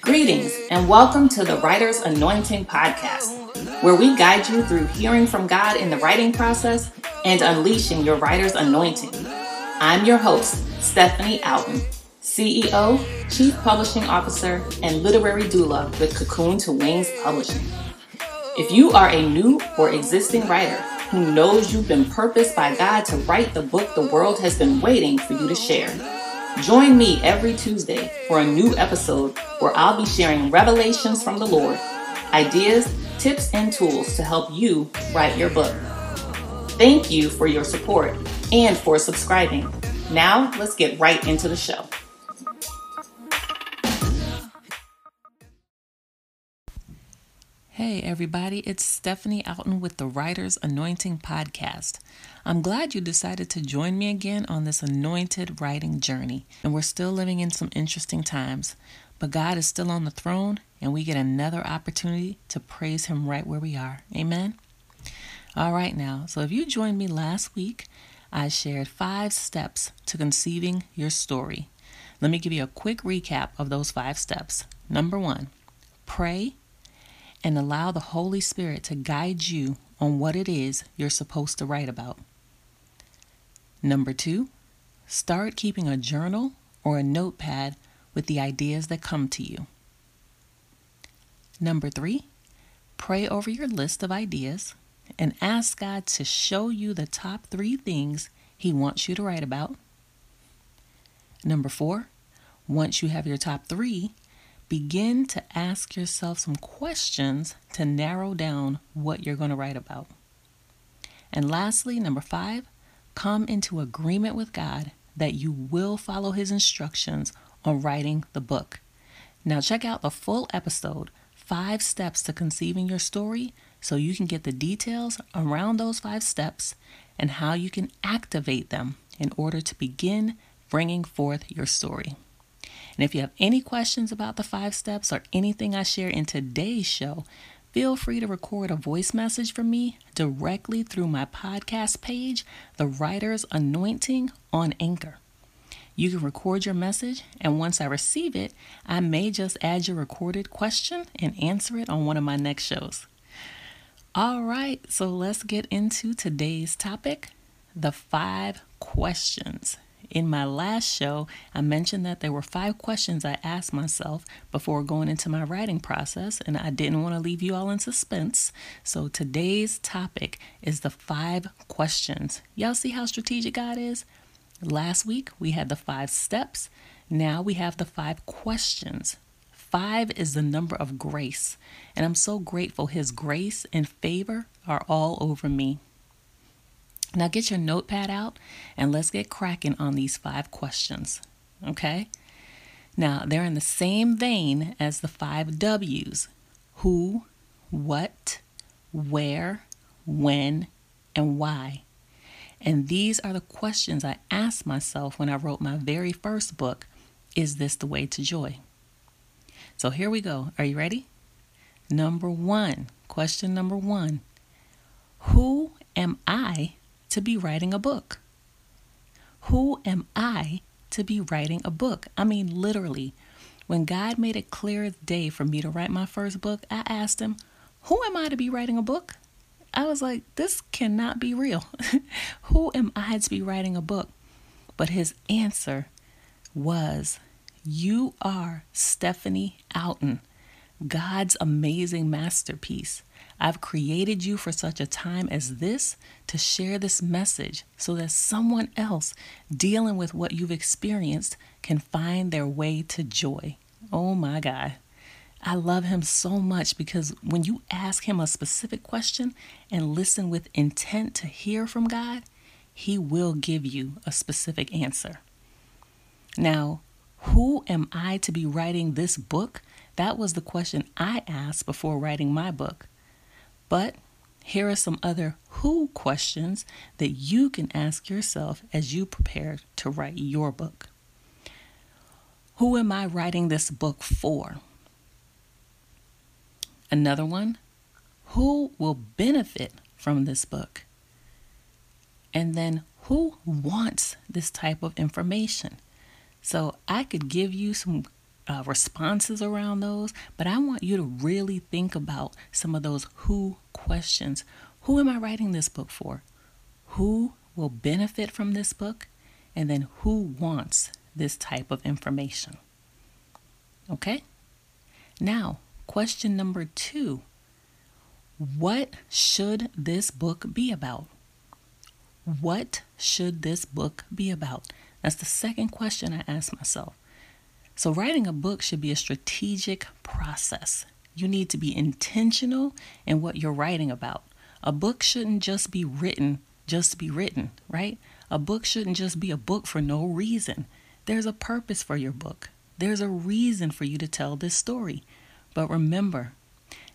Greetings and welcome to the Writer's Anointing Podcast, where we guide you through hearing from God in the writing process and unleashing your writer's anointing. I'm your host, Stephanie Outen, CEO, Chief Publishing Officer, and Literary Doula with Cocoon to Wings Publishing. If you are a new or existing writer who knows you've been purposed by God to write the book the world has been waiting for you to share, Join me every Tuesday for a new episode where I'll be sharing revelations from the Lord, ideas, tips, and tools to help you write your book. Thank you for your support and for subscribing. Now, let's get right into the show. Hey, everybody, it's Stephanie Outen with the Writer's Anointing Podcast. I'm glad you decided to join me again on this anointed writing journey. And we're still living in some interesting times, but God is still on the throne, and we get another opportunity to praise Him right where we are. Amen? All right, now, so if you joined me last week, I shared five steps to conceiving your story. Let me give you a quick recap of those five steps. Number one, pray and allow the Holy Spirit to guide you on what it is you're supposed to write about. Number two, start keeping a journal or a notepad with the ideas that come to you. Number three, pray over your list of ideas and ask God to show you the top three things He wants you to write about. Number four, once you have your top three, begin to ask yourself some questions to narrow down what you're going to write about. And lastly, number five, come into agreement with God that you will follow His instructions on writing the book. Now, check out the full episode Five Steps to Conceiving Your Story so you can get the details around those five steps and how you can activate them in order to begin bringing forth your story. And if you have any questions about the five steps or anything I share in today's show, feel free to record a voice message for me directly through my podcast page, The Writer's Anointing on Anchor. You can record your message, and once I receive it, I may just add your recorded question and answer it on one of my next shows. All right, so let's get into today's topic the five questions in my last show, I mentioned that there were five questions I asked myself before going into my writing process, and I didn't want to leave you all in suspense. So today's topic is the five questions. Y'all see how strategic God is? Last week we had the five steps. Now we have the five questions. Five is the number of grace, and I'm so grateful His grace and favor are all over me. Now get your notepad out and let's get cracking on these five questions. Okay? Now they're in the same vein as the five W's who, what, where, when, and why. And these are the questions I asked myself when I wrote my very first book, Is This the Way to Joy? So here we go. Are you ready? Number one, question number one Who am I to be writing a book? Who am I to be writing a book? I mean, literally, when God made it clear day for me to write my first book, I asked him, Who am I to be writing a book? I was like, This cannot be real. Who am I to be writing a book? But his answer was, You are Stephanie Outen, God's amazing masterpiece. I've created you for such a time as this to share this message so that someone else dealing with what you've experienced can find their way to joy. Oh my God. I love him so much because when you ask him a specific question and listen with intent to hear from God, he will give you a specific answer. Now, who am I to be writing this book? That was the question I asked before writing my book. But here are some other who questions that you can ask yourself as you prepare to write your book. Who am I writing this book for? Another one, who will benefit from this book? And then, who wants this type of information? So I could give you some uh, responses around those, but I want you to really think about some of those who questions. Who am I writing this book for? Who will benefit from this book? And then who wants this type of information? Okay? Now, question number two What should this book be about? What should this book be about? That's the second question I ask myself. So, writing a book should be a strategic process. You need to be intentional in what you're writing about. A book shouldn't just be written just to be written, right? A book shouldn't just be a book for no reason. There's a purpose for your book, there's a reason for you to tell this story. But remember,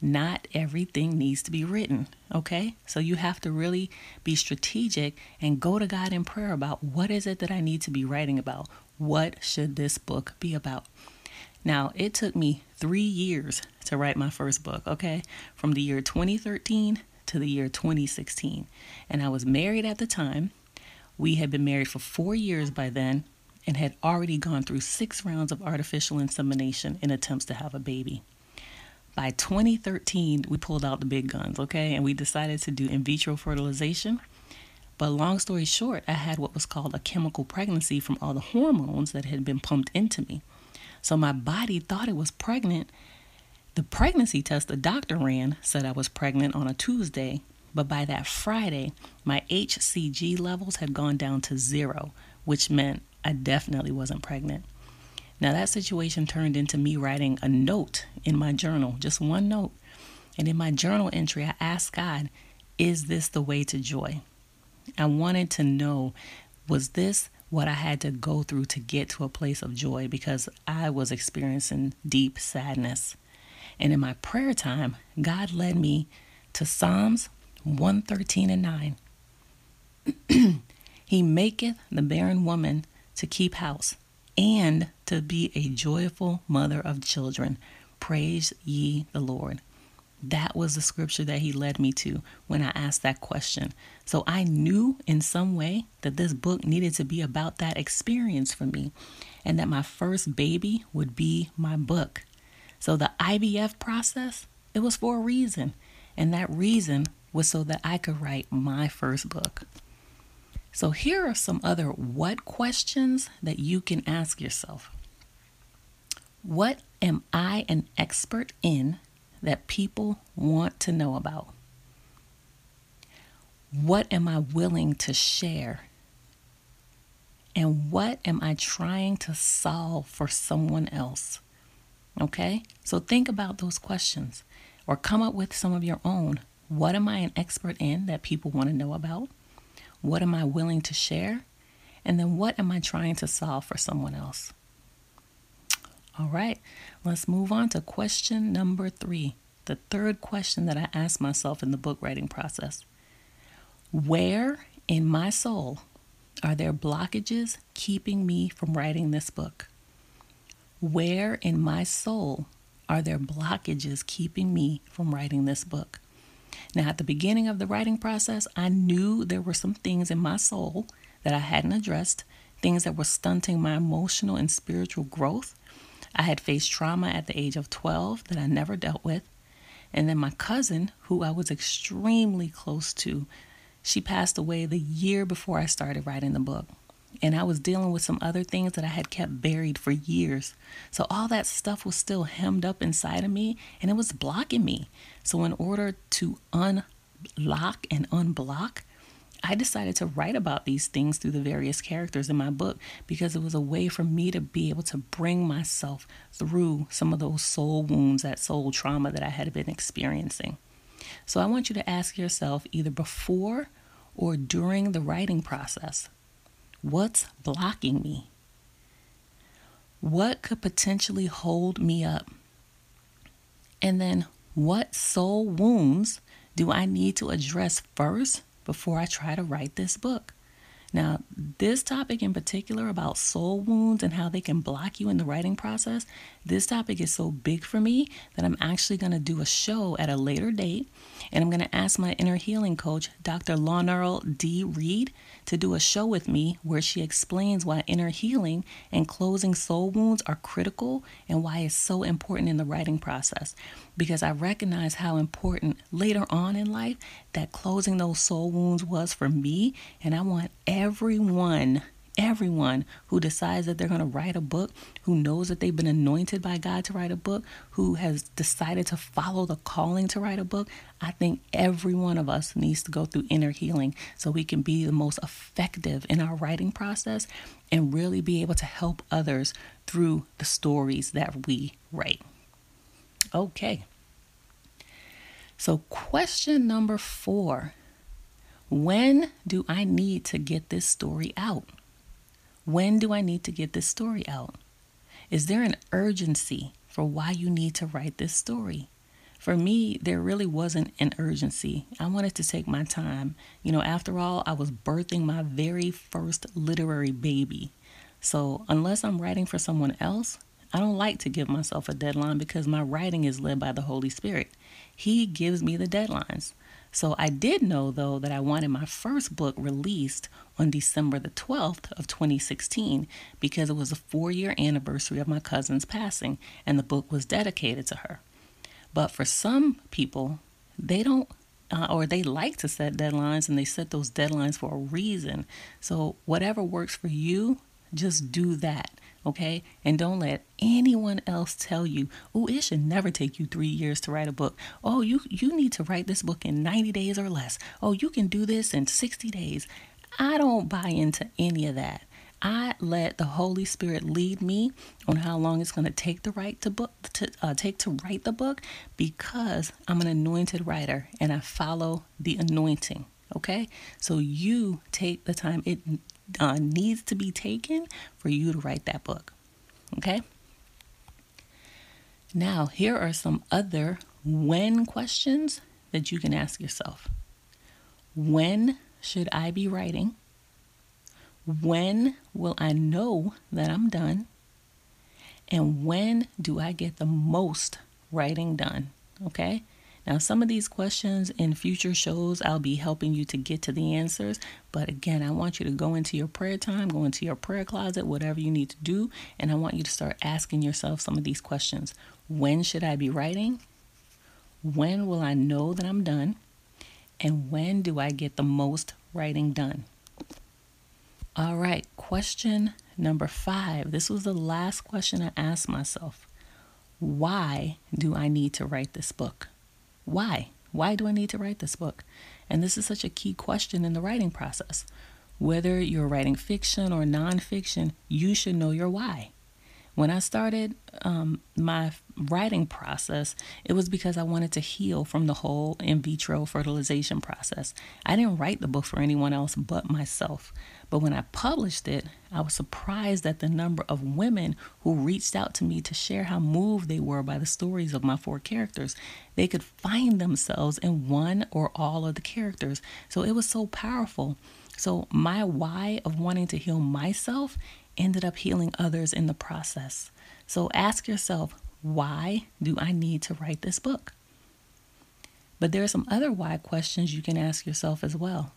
not everything needs to be written, okay? So you have to really be strategic and go to God in prayer about what is it that I need to be writing about? What should this book be about? Now, it took me three years to write my first book, okay? From the year 2013 to the year 2016. And I was married at the time. We had been married for four years by then and had already gone through six rounds of artificial insemination in attempts to have a baby. By 2013, we pulled out the big guns, okay? And we decided to do in vitro fertilization but long story short, I had what was called a chemical pregnancy from all the hormones that had been pumped into me. So my body thought it was pregnant. The pregnancy test the doctor ran said I was pregnant on a Tuesday, but by that Friday, my HCG levels had gone down to zero, which meant I definitely wasn't pregnant. Now, that situation turned into me writing a note in my journal, just one note. And in my journal entry, I asked God, Is this the way to joy? I wanted to know was this what I had to go through to get to a place of joy because I was experiencing deep sadness. And in my prayer time, God led me to Psalms 113 and 9. he maketh the barren woman to keep house and to be a joyful mother of children. Praise ye the Lord. That was the scripture that he led me to when I asked that question. So I knew in some way that this book needed to be about that experience for me and that my first baby would be my book. So the IVF process, it was for a reason. And that reason was so that I could write my first book. So here are some other what questions that you can ask yourself. What am I an expert in that people want to know about? What am I willing to share? And what am I trying to solve for someone else? Okay, so think about those questions or come up with some of your own. What am I an expert in that people want to know about? What am I willing to share? And then what am I trying to solve for someone else? All right, let's move on to question number three. The third question that I asked myself in the book writing process Where in my soul are there blockages keeping me from writing this book? Where in my soul are there blockages keeping me from writing this book? Now, at the beginning of the writing process, I knew there were some things in my soul that I hadn't addressed, things that were stunting my emotional and spiritual growth. I had faced trauma at the age of 12 that I never dealt with. And then my cousin, who I was extremely close to, she passed away the year before I started writing the book. And I was dealing with some other things that I had kept buried for years. So all that stuff was still hemmed up inside of me and it was blocking me. So, in order to unlock and unblock, I decided to write about these things through the various characters in my book because it was a way for me to be able to bring myself through some of those soul wounds, that soul trauma that I had been experiencing. So I want you to ask yourself either before or during the writing process what's blocking me? What could potentially hold me up? And then what soul wounds do I need to address first before I try to write this book. Now, this topic in particular about soul wounds and how they can block you in the writing process, this topic is so big for me that I'm actually going to do a show at a later date. And I'm going to ask my inner healing coach, Dr. Lawnarl D. Reed, to do a show with me where she explains why inner healing and closing soul wounds are critical and why it's so important in the writing process. Because I recognize how important later on in life that closing those soul wounds was for me. And I want everyone everyone who decides that they're going to write a book, who knows that they've been anointed by God to write a book, who has decided to follow the calling to write a book, I think every one of us needs to go through inner healing so we can be the most effective in our writing process and really be able to help others through the stories that we write. Okay. So, question number four When do I need to get this story out? When do I need to get this story out? Is there an urgency for why you need to write this story? For me, there really wasn't an urgency. I wanted to take my time. You know, after all, I was birthing my very first literary baby. So, unless I'm writing for someone else, I don't like to give myself a deadline because my writing is led by the Holy Spirit. He gives me the deadlines. So I did know though that I wanted my first book released on December the 12th of 2016 because it was a 4-year anniversary of my cousin's passing and the book was dedicated to her. But for some people, they don't uh, or they like to set deadlines and they set those deadlines for a reason. So whatever works for you, just do that okay? And don't let anyone else tell you, oh, it should never take you three years to write a book. Oh, you, you need to write this book in 90 days or less. Oh, you can do this in 60 days. I don't buy into any of that. I let the Holy Spirit lead me on how long it's going to take book to uh, take to write the book because I'm an anointed writer and I follow the anointing. Okay, so you take the time. It uh, needs to be taken for you to write that book. Okay? Now, here are some other when questions that you can ask yourself. When should I be writing? When will I know that I'm done? And when do I get the most writing done? Okay? Now, some of these questions in future shows, I'll be helping you to get to the answers. But again, I want you to go into your prayer time, go into your prayer closet, whatever you need to do. And I want you to start asking yourself some of these questions When should I be writing? When will I know that I'm done? And when do I get the most writing done? All right, question number five. This was the last question I asked myself. Why do I need to write this book? Why? Why do I need to write this book? And this is such a key question in the writing process. Whether you're writing fiction or nonfiction, you should know your why. When I started um, my writing process, it was because I wanted to heal from the whole in vitro fertilization process. I didn't write the book for anyone else but myself. But when I published it, I was surprised at the number of women who reached out to me to share how moved they were by the stories of my four characters. They could find themselves in one or all of the characters. So it was so powerful. So, my why of wanting to heal myself ended up healing others in the process. So, ask yourself, why do I need to write this book? But there are some other why questions you can ask yourself as well.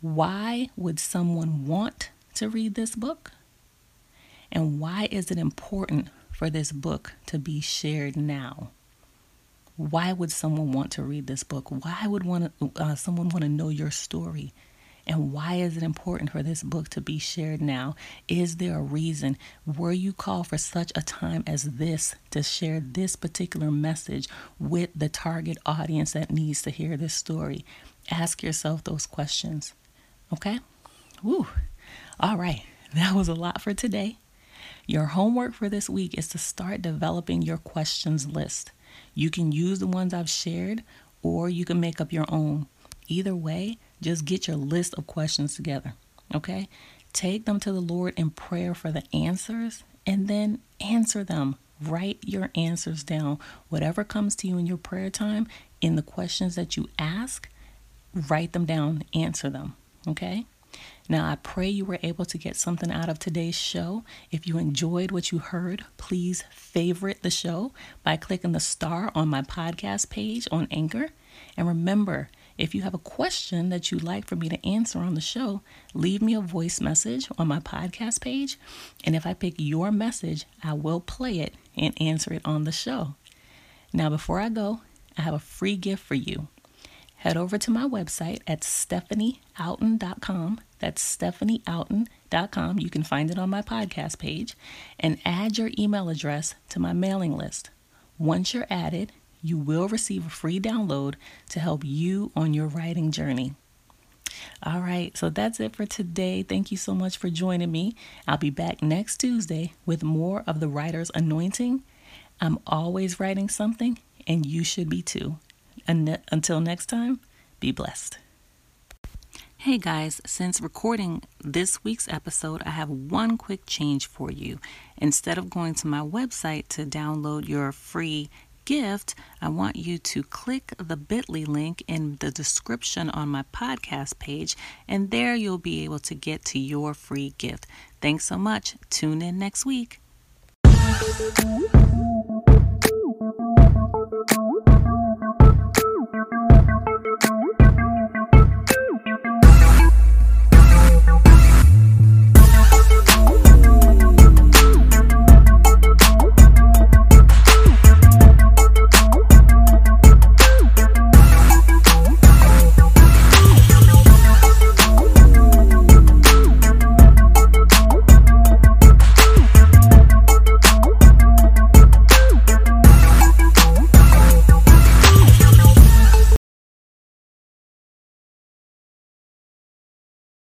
Why would someone want to read this book? And why is it important for this book to be shared now? Why would someone want to read this book? Why would to, uh, someone want to know your story? And why is it important for this book to be shared now? Is there a reason? Were you called for such a time as this to share this particular message with the target audience that needs to hear this story? Ask yourself those questions. Okay? Woo. All right. That was a lot for today. Your homework for this week is to start developing your questions list. You can use the ones I've shared or you can make up your own. Either way, just get your list of questions together. Okay? Take them to the Lord in prayer for the answers and then answer them. Write your answers down. Whatever comes to you in your prayer time, in the questions that you ask, write them down, answer them. Okay? Now, I pray you were able to get something out of today's show. If you enjoyed what you heard, please favorite the show by clicking the star on my podcast page on Anchor. And remember, if you have a question that you'd like for me to answer on the show, leave me a voice message on my podcast page. And if I pick your message, I will play it and answer it on the show. Now, before I go, I have a free gift for you. Head over to my website at stephanieouten.com. That's stephanieouten.com. You can find it on my podcast page and add your email address to my mailing list. Once you're added, you will receive a free download to help you on your writing journey. All right, so that's it for today. Thank you so much for joining me. I'll be back next Tuesday with more of the writer's anointing. I'm always writing something, and you should be too. Until next time, be blessed. Hey guys, since recording this week's episode, I have one quick change for you. Instead of going to my website to download your free gift, I want you to click the bit.ly link in the description on my podcast page, and there you'll be able to get to your free gift. Thanks so much. Tune in next week.